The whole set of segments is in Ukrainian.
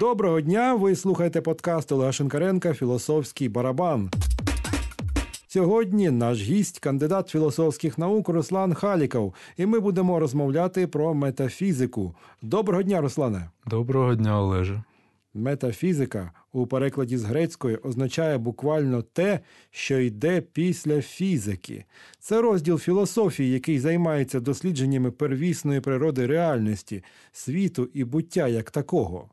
Доброго дня! Ви слухаєте подкаст Олега Шинкаренка Філософський барабан. Сьогодні наш гість, кандидат філософських наук Руслан Халіков, і ми будемо розмовляти про метафізику. Доброго дня, Руслане! Доброго дня, Олеже. Метафізика у перекладі з грецької означає буквально те, що йде після фізики. Це розділ філософії, який займається дослідженнями первісної природи реальності, світу і буття як такого.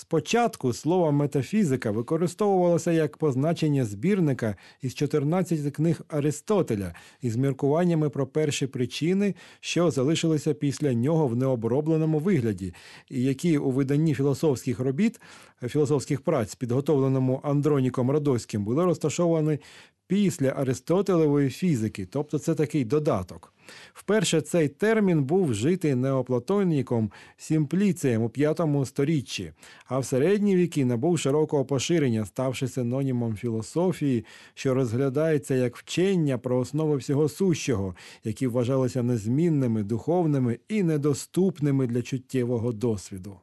Спочатку слово метафізика використовувалося як позначення збірника із 14 книг Аристотеля із міркуваннями про перші причини, що залишилися після нього в необробленому вигляді, і які у виданні філософських робіт, філософських праць, підготовленому Андроніком Радоським, були розташовані після Аристотелевої фізики, тобто це такий додаток. Вперше цей термін був вжитий неоплатоніком Сімпліцієм у п'ятому сторіччі, а в середні віки набув широкого поширення, ставши синонімом філософії, що розглядається як вчення про основи всього сущого, які вважалися незмінними, духовними і недоступними для чуттєвого досвіду.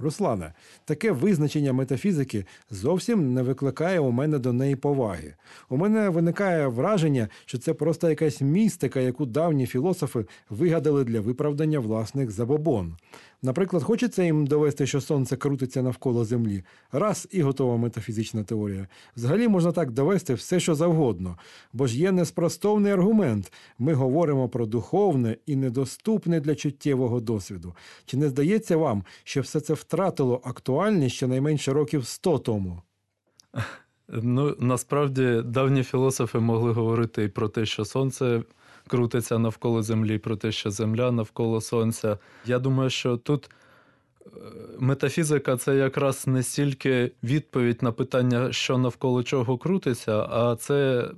Руслане, таке визначення метафізики зовсім не викликає у мене до неї поваги. У мене виникає враження, що це просто якась містика, яку давні філософи вигадали для виправдання власних забобон. Наприклад, хочеться їм довести, що сонце крутиться навколо Землі, раз і готова метафізична теорія. Взагалі можна так довести все, що завгодно, бо ж є неспростовний аргумент. Ми говоримо про духовне і недоступне для чуттєвого досвіду. Чи не здається вам, що все це втратило актуальність щонайменше років сто тому? Ну, насправді давні філософи могли говорити і про те, що сонце крутиться навколо Землі, про те, що Земля навколо Сонця. Я думаю, що тут е, метафізика це якраз не стільки відповідь на питання, що навколо чого крутиться, а це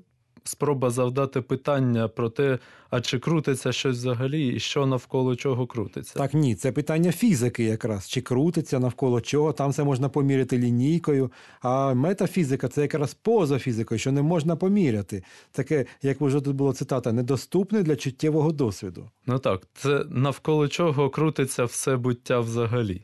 спроба завдати питання про те, а чи крутиться щось взагалі, і що навколо чого крутиться. Так ні, це питання фізики якраз. Чи крутиться навколо чого, там це можна поміряти лінійкою. А метафізика це якраз поза фізикою, що не можна поміряти. Таке, як вже тут була цитата, недоступне для чуттєвого досвіду. Ну так, це навколо чого крутиться все буття взагалі.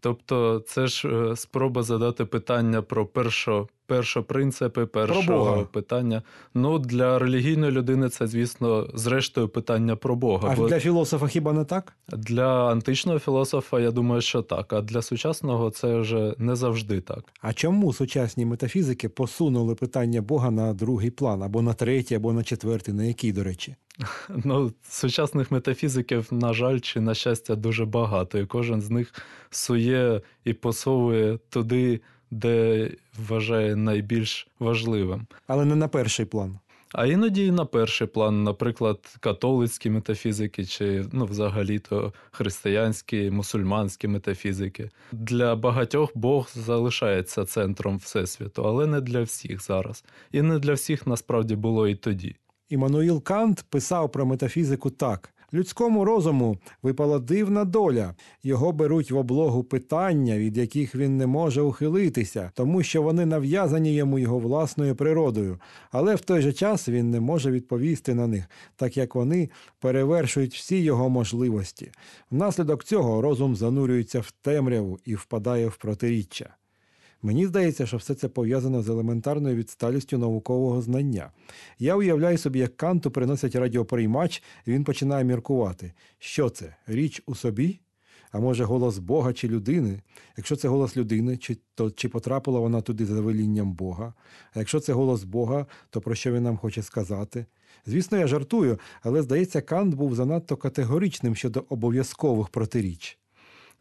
Тобто, це ж е, спроба задати питання про першо, першопринципи, першого питання. Ну, для релігійної людини це, звісно, зрештою питання про Бога. А Бо для філософа хіба не так? Для античного філософа, я думаю, що так. А для сучасного це вже не завжди так. А чому сучасні метафізики посунули питання Бога на другий план, або на третій, або на четвертий, на який, до речі? Ну, сучасних метафізиків, на жаль, чи на щастя, дуже багато, і кожен з них сує і посовує туди, де вважає найбільш важливим. Але не на перший план. А іноді і на перший план, наприклад, католицькі метафізики, чи ну, взагалі-то християнські, мусульманські метафізики. Для багатьох Бог залишається центром Всесвіту, але не для всіх зараз. І не для всіх насправді було і тоді. Іммануїл Кант писав про метафізику так: людському розуму випала дивна доля, його беруть в облогу питання, від яких він не може ухилитися, тому що вони нав'язані йому його власною природою, але в той же час він не може відповісти на них, так як вони перевершують всі його можливості. Внаслідок цього розум занурюється в темряву і впадає в протиріччя. Мені здається, що все це пов'язано з елементарною відсталістю наукового знання. Я уявляю собі, як Канту приносять радіоприймач, і він починає міркувати, що це річ у собі? А може, голос Бога чи людини? Якщо це голос людини, чи то чи потрапила вона туди за велінням Бога? А якщо це голос Бога, то про що він нам хоче сказати? Звісно, я жартую, але здається, Кант був занадто категоричним щодо обов'язкових протиріч.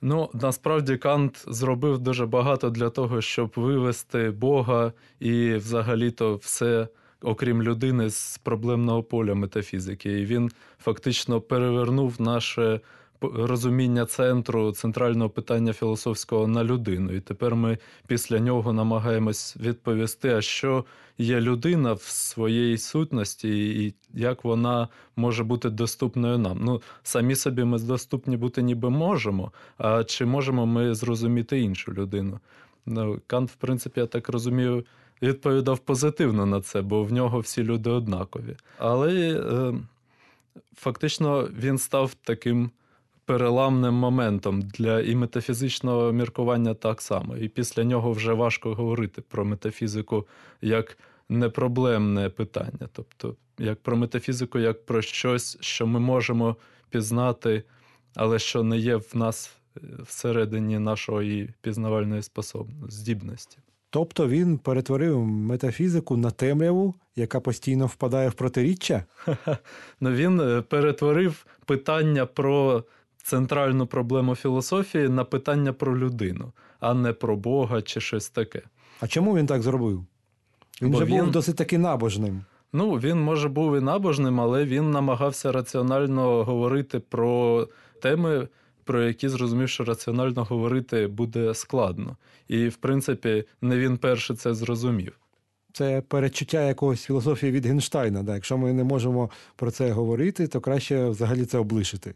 Ну, насправді Кант зробив дуже багато для того, щоб вивести Бога і взагалі-то все, окрім людини, з проблемного поля метафізики. І він фактично перевернув наше розуміння центру центрального питання філософського на людину. І тепер ми після нього намагаємось відповісти, а що є людина в своїй сутності, і як вона може бути доступною нам. Ну, самі собі ми доступні бути ніби можемо, а чи можемо ми зрозуміти іншу людину? Ну, Кант, в принципі, я так розумію. Відповідав позитивно на це, бо в нього всі люди однакові. Але е, фактично він став таким переламним моментом для і метафізичного міркування так само. І після нього вже важко говорити про метафізику як непроблемне питання. Тобто, як про метафізику, як про щось, що ми можемо пізнати, але що не є в нас е, всередині нашої пізнавальної способ... здібності. Тобто він перетворив метафізику на темряву, яка постійно впадає в протиріччя? Ну, він е, перетворив питання про центральну проблему філософії на питання про людину, а не про Бога чи щось таке. А чому він так зробив? Він Бо же був досить таки набожним. Ну, він, може, був і набожним, але він намагався раціонально говорити про теми, про які зрозумів, що раціонально говорити буде складно. І, в принципі, не він перший це зрозумів. Це передчуття якогось філософії від Генштайна. Да? Якщо ми не можемо про це говорити, то краще взагалі це облишити.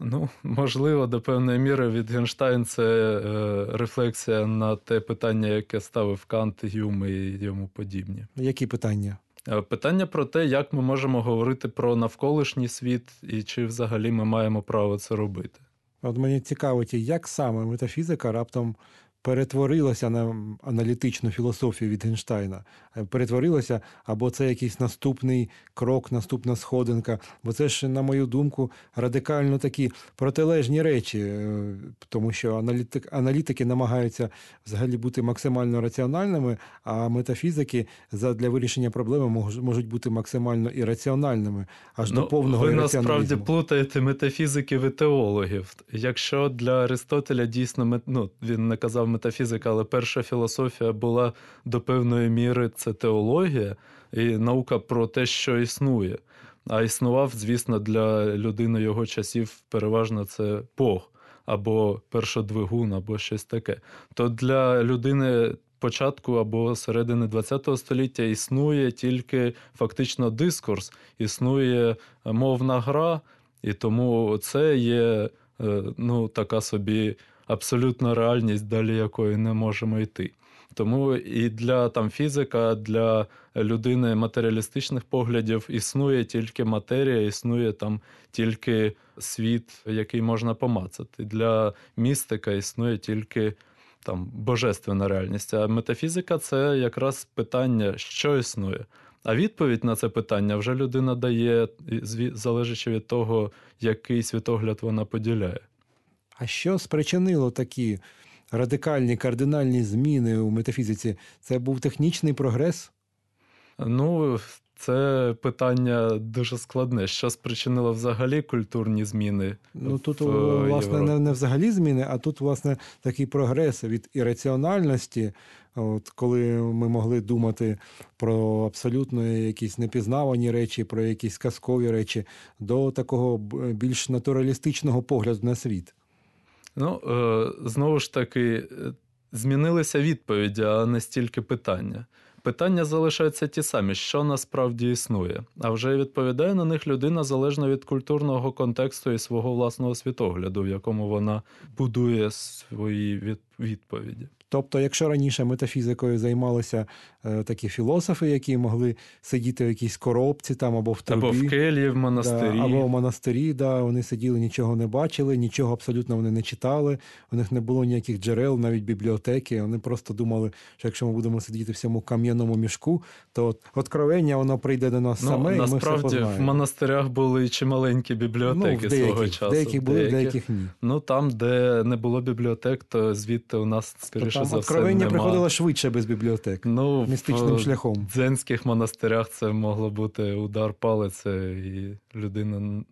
Ну, можливо, до певної міри Вітгенштайн це е, рефлексія на те питання, яке ставив Кант, Гюм і йому подібні. Які питання? Е, Питання про те, як ми можемо говорити про навколишній світ, і чи взагалі ми маємо право це робити. От мені цікавить, як саме метафізика раптом перетворилася на аналітичну філософію від Генштайна. Е, Перетворилася, або це якийсь наступний крок, наступна сходинка. Бо це ж, на мою думку, радикально такі протилежні речі, е, тому що аналітик, аналітики намагаються взагалі бути максимально раціональними, а метафізики для вирішення проблеми можуть бути максимально ірраціональними, аж до повного Ну, ви насправді плутаєте метафізиків і теологів. Якщо для Аристотеля дійсно ну, він не казав метафізика, але перша філософія була до певної міри це теологія і наука про те, що існує. А існував, звісно, для людини його часів переважно це Бог або першодвигун, або щось таке. То для людини початку або середини ХХ століття існує тільки фактично дискурс, існує мовна гра, і тому це є е, ну, така собі абсолютна реальність, далі якої не можемо йти. Тому і для там фізика, для людини матеріалістичних поглядів існує тільки матерія, існує там тільки світ, який можна помацати. Для містика існує тільки там божественна реальність. А метафізика це якраз питання, що існує. А відповідь на це питання вже людина дає, залежачи від того, який світогляд вона поділяє. А що спричинило такі радикальні кардинальні зміни у метафізиці? Це був технічний прогрес? Ну, це питання дуже складне. Що спричинило взагалі культурні зміни? Ну тут, в, е, власне, Європі? не, не взагалі зміни, а тут, власне, такий прогрес від ірраціональності, от, коли ми могли думати про абсолютно якісь непізнавані речі, про якісь казкові речі, до такого більш натуралістичного погляду на світ. Ну, е, знову ж таки, е, змінилися відповіді, а не стільки питання. Питання залишаються ті самі, що насправді існує, а вже відповідає на них людина залежно від культурного контексту і свого власного світогляду, в якому вона будує свої відповіді. Тобто, якщо раніше метафізикою займалися е, такі філософи, які могли сидіти в якійсь коробці там або в трубі, Або в келії, в монастирі. Да, або в монастирі, да, вони сиділи, нічого не бачили, нічого абсолютно вони не читали. У них не було ніяких джерел, навіть бібліотеки. Вони просто думали, що якщо ми будемо сидіти в цьому кам'яному мішку, то от откровення воно прийде до нас Ну, саме, і ми все насправді в монастирях були чималенькі ну, бібліотеки в свого часу. в деяких були, деяких ні. Ну там, де не було бібліотек, то звідти у нас, скоріше там за все, откровення нема. приходило швидше без бібліотек, Ну, містичним в шляхом. дзенських монастирях це могло бути удар палицею, і людина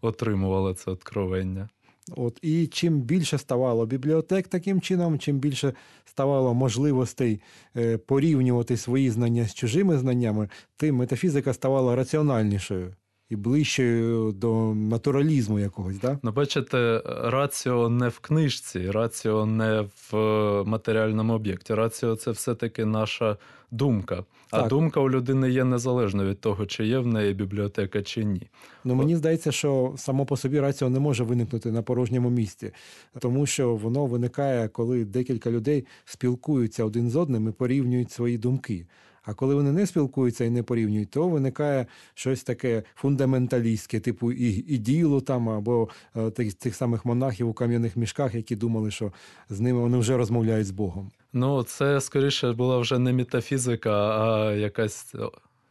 отримувала це откровення. От і чим більше ставало бібліотек таким чином, чим більше ставало можливостей е, порівнювати свої знання з чужими знаннями, тим метафізика ставала раціональнішою і ближчою до натуралізму якогось. Да? Ну, бачите, раціо не в книжці, раціо не в е, матеріальному об'єкті. Раціо це все-таки наша думка. А Так. думка у людини є незалежно від того, чи є в неї бібліотека чи ні. Ну мені здається, що само по собі раціо не може виникнути на порожньому місці, тому що воно виникає, коли декілька людей спілкуються один з одним і порівнюють свої думки. А коли вони не спілкуються і не порівнюють, то виникає щось таке фундаменталістське, типу і, і діло там, або е, тих, тих самих монахів у кам'яних мішках, які думали, що з ними вони вже розмовляють з Богом. Ну, це скоріше була вже не метафізика, а якась,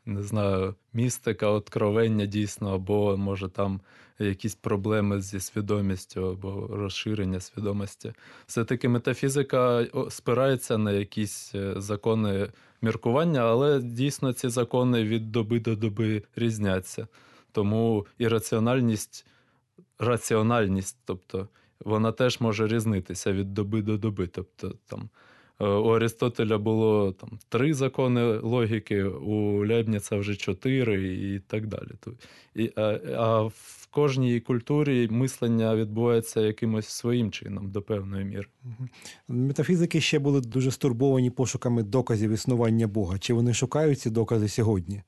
не знаю, містика, откровення дійсно, або може там якісь проблеми зі свідомістю або розширення свідомості. Все-таки метафізика спирається на якісь е, закони міркування, але дійсно ці закони від доби до доби різняться. Тому і раціональність, раціональність, тобто вона теж може різнитися від доби до доби. Тобто там. Е, у Аристотеля було там три закони логіки, у Лебніца вже чотири і так далі. І, А, а в кожній культурі мислення відбувається якимось своїм чином до певної міри. Метафізики ще були дуже стурбовані пошуками доказів існування Бога. Чи вони шукають ці докази сьогодні?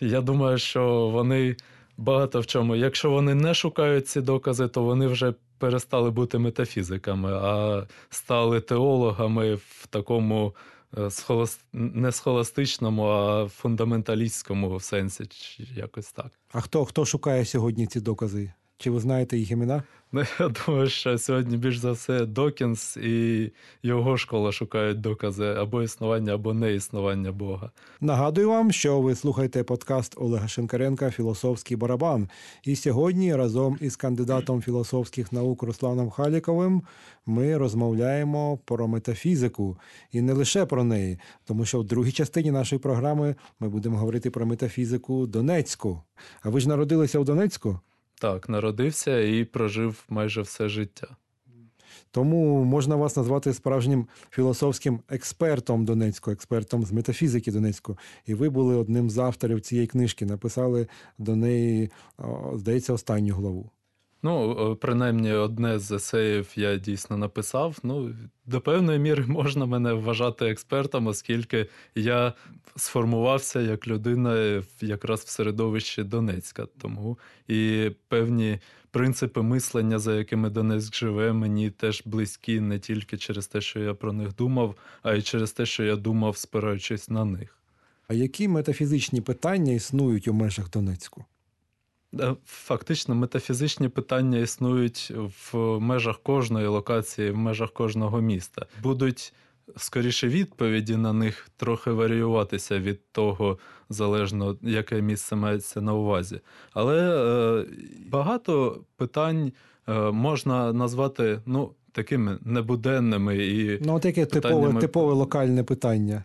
Я думаю, що вони багато в чому. Якщо вони не шукають ці докази, то вони вже перестали бути метафізиками, а стали теологами в такому е, не схоластичному, а фундаменталістському сенсі, якось так. А хто хто шукає сьогодні ці докази? Чи ви знаєте їх імена? Ну, я думаю, що сьогодні більш за все Докінс і його школа шукають докази або існування, або неіснування Бога. Нагадую вам, що ви слухаєте подкаст Олега Шенкаренка Філософський барабан. І сьогодні разом із кандидатом філософських наук Русланом Халіковим ми розмовляємо про метафізику і не лише про неї, тому що в другій частині нашої програми ми будемо говорити про метафізику Донецьку. А ви ж народилися у Донецьку? Так, народився і прожив майже все життя. Тому можна вас назвати справжнім філософським експертом Донецьку, експертом з метафізики Донецьку. І ви були одним з авторів цієї книжки, написали до неї, здається, останню главу. Ну, принаймні, одне з есеїв я дійсно написав. Ну, до певної міри можна мене вважати експертом, оскільки я сформувався як людина якраз в середовищі Донецька. Тому і певні принципи мислення, за якими Донецьк живе, мені теж близькі не тільки через те, що я про них думав, а й через те, що я думав, спираючись на них. А які метафізичні питання існують у межах Донецьку? Е, фактично, метафізичні питання існують в межах кожної локації, в межах кожного міста. Будуть скоріше відповіді на них трохи варіюватися від того, залежно яке місце мається на увазі. Але е, багато питань е, можна назвати ну, такими небуденними і. Ну, таке питаннями... типове, типове локальне питання.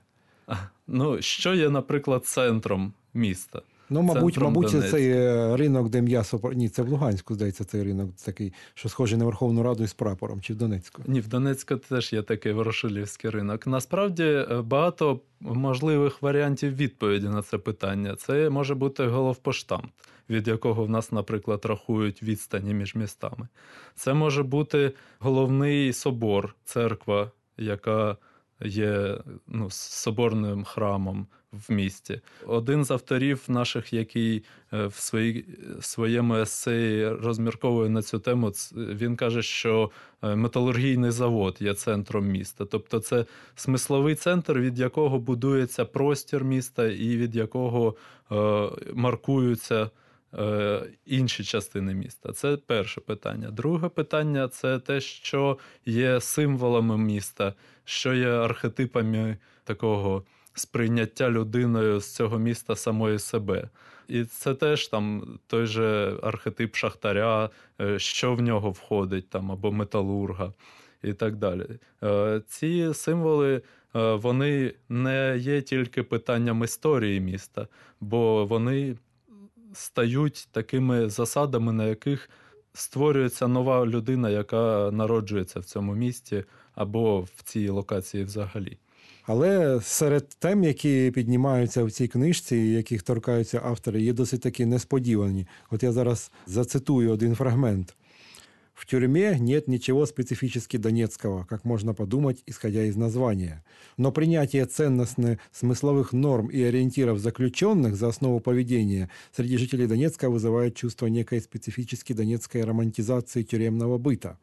Ну, що є, наприклад, центром міста? Ну, мабуть, мабуть, це цей е, ринок, де м'ясо ні, це в Луганську, здається, цей ринок такий, що схожий на Верховну Раду із прапором, чи в Донецьку? Ні, в Донецьку теж є такий Ворошилівський ринок. Насправді е, багато можливих варіантів відповіді на це питання. Це може бути головпоштамт, від якого в нас, наприклад, рахують відстані між містами. Це може бути головний собор, церква, яка є ну, соборним храмом в місті. Один з авторів наших, який е, в свої, своєму есеї розмірковує на цю тему, він каже, що е, металургійний завод є центром міста. Тобто, це смисловий центр, від якого будується простір міста і від якого е, маркуються. Інші частини міста. Це перше питання. Друге питання це те, що є символами міста, що є архетипами такого сприйняття людиною з цього міста самої себе. І це теж там той же архетип шахтаря, е, що в нього входить, там або металурга і так далі. Е, ці символи. Е, вони не є тільки питанням історії міста, бо вони стають такими засадами, на яких створюється нова людина, яка народжується в цьому місті або в цій локації взагалі. Але серед тем, які піднімаються в цій книжці, яких торкаються автори, є досить таки несподівані. От я зараз зацитую один фрагмент. В тюрьме нет ничего специфически донецкого, как можно подумать, исходя из названия. Но принятие ценностно-смысловых норм и ориентиров заключенных за основу поведения среди жителей Донецка вызывает чувство некой специфически донецкой романтизации тюремного быта.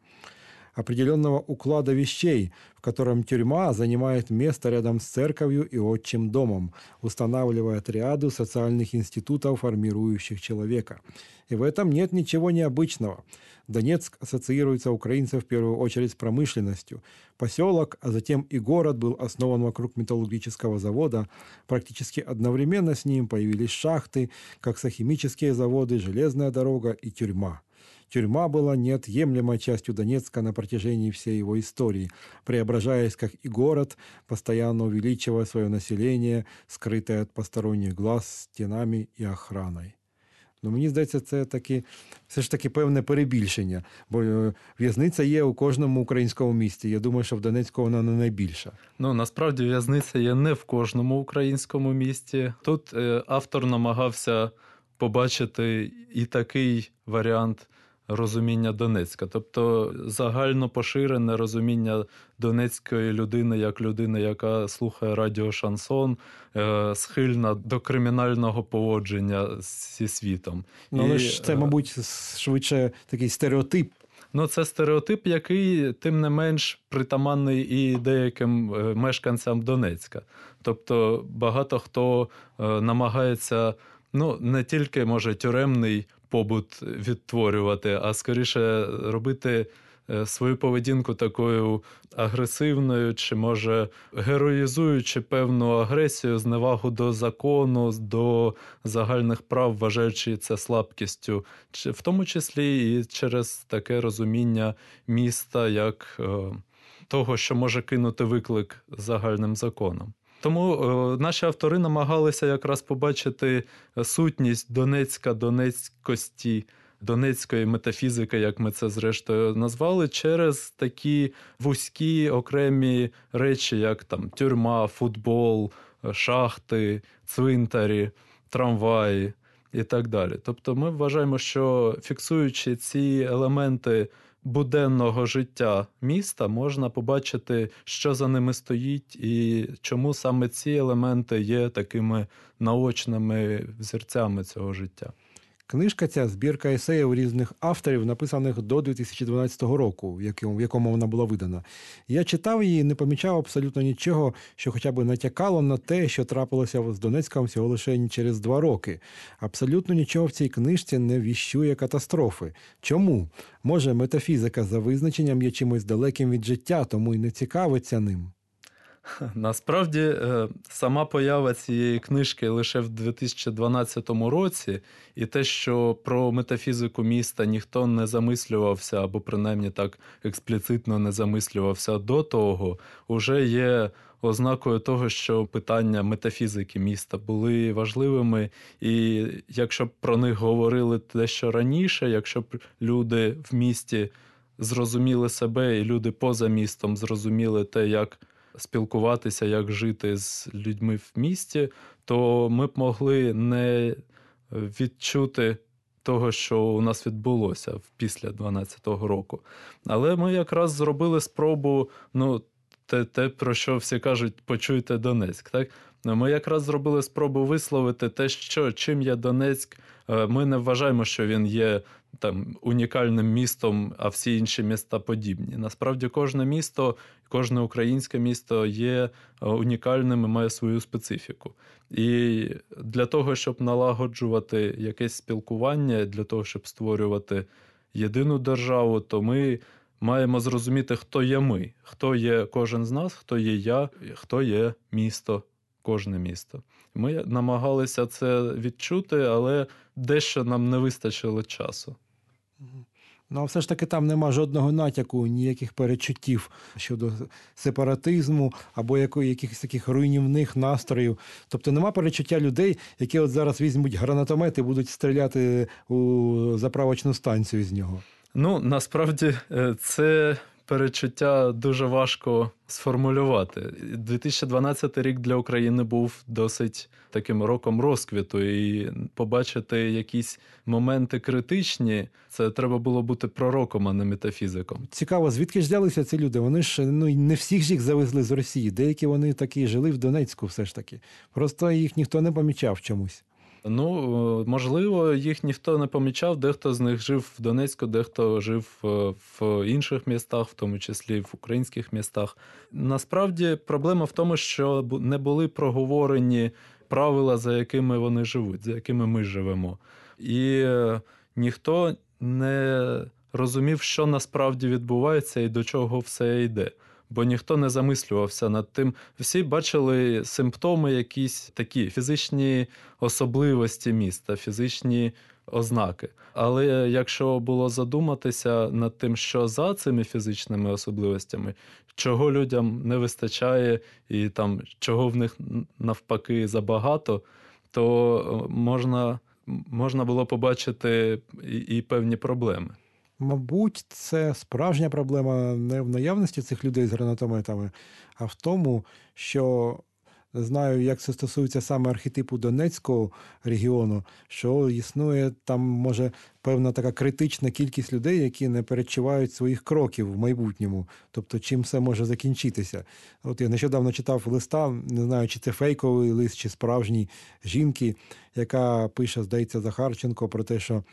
определенного уклада вещей, в котором тюрьма занимает место рядом с церковью и отчим домом, устанавливая триаду социальных институтов, формирующих человека. И в этом нет ничего необычного. Донецк ассоциируется украинцев в первую очередь с промышленностью. Поселок, а затем и город был основан вокруг металлургического завода. Практически одновременно с ним появились шахты, коксохимические заводы, железная дорога и тюрьма. Тюрьма была неотъемлемой частью Донецка на протяжении всей его истории, преображаясь как и город, постоянно увеличивая свое население, скрытое от посторонних глаз стенами і охраною. Ну, мені здається, це таки все ж таки певне перебільшення, бо е, в'язниця є у кожному українському місті. Я думаю, що в Донецьку вона не найбільша. Ну насправді в'язниця є не в кожному українському місті. Тут е, автор намагався побачити і такий варіант розуміння Донецька, тобто загально поширене розуміння донецької людини як людини, яка слухає радіо Шансон, е, схильна до кримінального поводження зі світом. Ну, але І, ж це, е, мабуть, швидше такий стереотип. Ну, це стереотип, який, тим не менш, притаманний і деяким е, мешканцям Донецька. Тобто багато хто намагається ну, не тільки може тюремний побут відтворювати, а скоріше робити е, свою поведінку такою агресивною, чи може героїзуючи певну агресію, зневагу до закону, до загальних прав, вважаючи це слабкістю, в тому числі і через таке розуміння міста як е, того, що може кинути виклик загальним законом. Тому е, наші автори намагалися якраз побачити сутність Донецька, Донецькості, Донецької метафізики, як ми це зрештою назвали, через такі вузькі окремі речі, як там тюрма, футбол, е, шахти, цвинтарі, трамваї і так далі. Тобто, ми вважаємо, що фіксуючи ці елементи буденного життя міста, можна побачити, що за ними стоїть, і чому саме ці елементи є такими наочними взірцями цього життя. Книжка ця збірка есеїв різних авторів, написаних до 2012 року, в якому, вона була видана. Я читав її і не помічав абсолютно нічого, що хоча б натякало на те, що трапилося з Донецьком всього лише через два роки. Абсолютно нічого в цій книжці не віщує катастрофи. Чому? Може, метафізика за визначенням є чимось далеким від життя, тому й не цікавиться ним. Насправді, е, сама поява цієї книжки лише в 2012 році, і те, що про метафізику міста ніхто не замислювався, або принаймні так експліцитно не замислювався до того, вже є ознакою того, що питання метафізики міста були важливими. І якщо б про них говорили дещо раніше, якщо б люди в місті зрозуміли себе, і люди поза містом зрозуміли те, як спілкуватися, як жити з людьми в місті, то ми б могли не відчути того, що у нас відбулося після 2012 року. Але ми якраз зробили спробу, ну, те, те, про що всі кажуть, почуйте Донецьк. Так? Ми якраз зробили спробу висловити те, що чим є Донецьк. Е, Ми не вважаємо, що він є там унікальним містом, а всі інші міста подібні. Насправді, кожне місто, кожне українське місто є е, унікальним і має свою специфіку. І для того, щоб налагоджувати якесь спілкування, для того, щоб створювати єдину державу, то ми маємо зрозуміти, хто є ми, хто є кожен з нас, хто є я, хто є місто, кожне місто. Ми намагалися це відчути, але дещо нам не вистачило часу. Ну, а все ж таки там нема жодного натяку, ніяких перечуттів щодо сепаратизму або якихось таких руйнівних настроїв. Тобто нема перечуття людей, які от зараз візьмуть гранатомет і будуть стріляти у заправочну станцію з нього. Ну, насправді, е, це перечуття дуже важко сформулювати. 2012 рік для України був досить таким роком розквіту, і побачити якісь моменти критичні, це треба було бути пророком, а не метафізиком. Цікаво, звідки ж взялися ці люди? Вони ж ну не всіх ж їх завезли з Росії. Деякі вони такі жили в Донецьку, все ж таки. Просто їх ніхто не помічав чомусь. Ну, е, можливо, їх ніхто не помічав, дехто з них жив в Донецьку, дехто жив е, в інших містах, в тому числі в українських містах. Насправді проблема в тому, що не були проговорені правила, за якими вони живуть, за якими ми живемо. І е, ніхто не розумів, що насправді відбувається і до чого все йде. Бо ніхто не замислювався над тим. Всі бачили симптоми, якісь такі фізичні особливості міста, фізичні ознаки. Але якщо було задуматися над тим, що за цими фізичними особливостями, чого людям не вистачає, і там чого в них навпаки забагато, то е, можна, можна було побачити і, і певні проблеми. Мабуть, це справжня проблема не в наявності цих людей з гранатометами, а в тому, що не знаю, як це стосується саме архетипу Донецького регіону, що існує там, може, певна така критична кількість людей, які не передчувають своїх кроків в майбутньому. Тобто, чим все може закінчитися. От я нещодавно читав листа, не знаю, чи це фейковий лист, чи справжній жінки, яка пише, здається, Захарченко про те, що.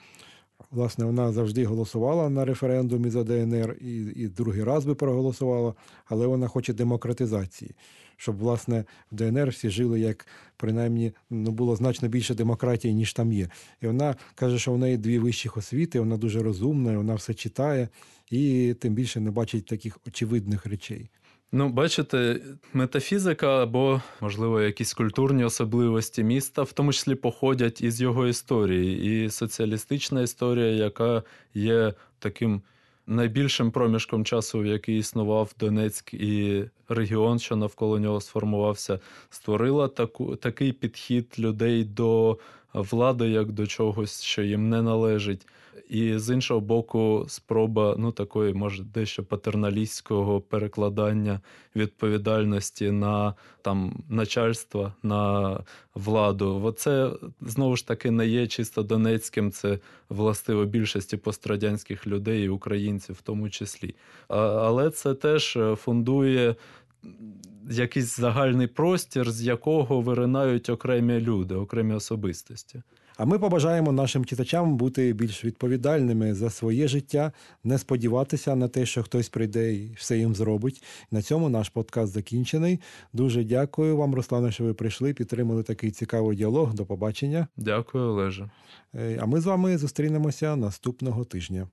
Власне, вона завжди голосувала на референдумі за ДНР і, і другий раз би проголосувала, але вона хоче демократизації, щоб власне в ДНР всі жили як принаймні ну, було значно більше демократії, ніж там є. І вона каже, що в неї дві вищих освіти, вона дуже розумна, вона все читає і тим більше не бачить таких очевидних речей. Ну, бачите, метафізика або, можливо, якісь культурні особливості міста, в тому числі походять із його історії. І соціалістична історія, яка є таким найбільшим проміжком часу, в який існував Донецьк і регіон, що навколо нього сформувався, створила таку, такий підхід людей до влади, як до чогось, що їм не належить. І з іншого боку, спроба ну такої, може, дещо патерналістського перекладання відповідальності на там начальство, на владу. Оце знову ж таки не є чисто донецьким, це властиво більшості пострадянських людей і українців, в тому числі. Але це теж фундує. Якийсь загальний простір, з якого виринають окремі люди, окремі особистості. А ми побажаємо нашим читачам бути більш відповідальними за своє життя, не сподіватися на те, що хтось прийде і все їм зробить. На цьому наш подкаст закінчений. Дуже дякую вам, Руслане, що ви прийшли, підтримали такий цікавий діалог. До побачення. Дякую, Олеже. Е, А ми з вами зустрінемося наступного тижня.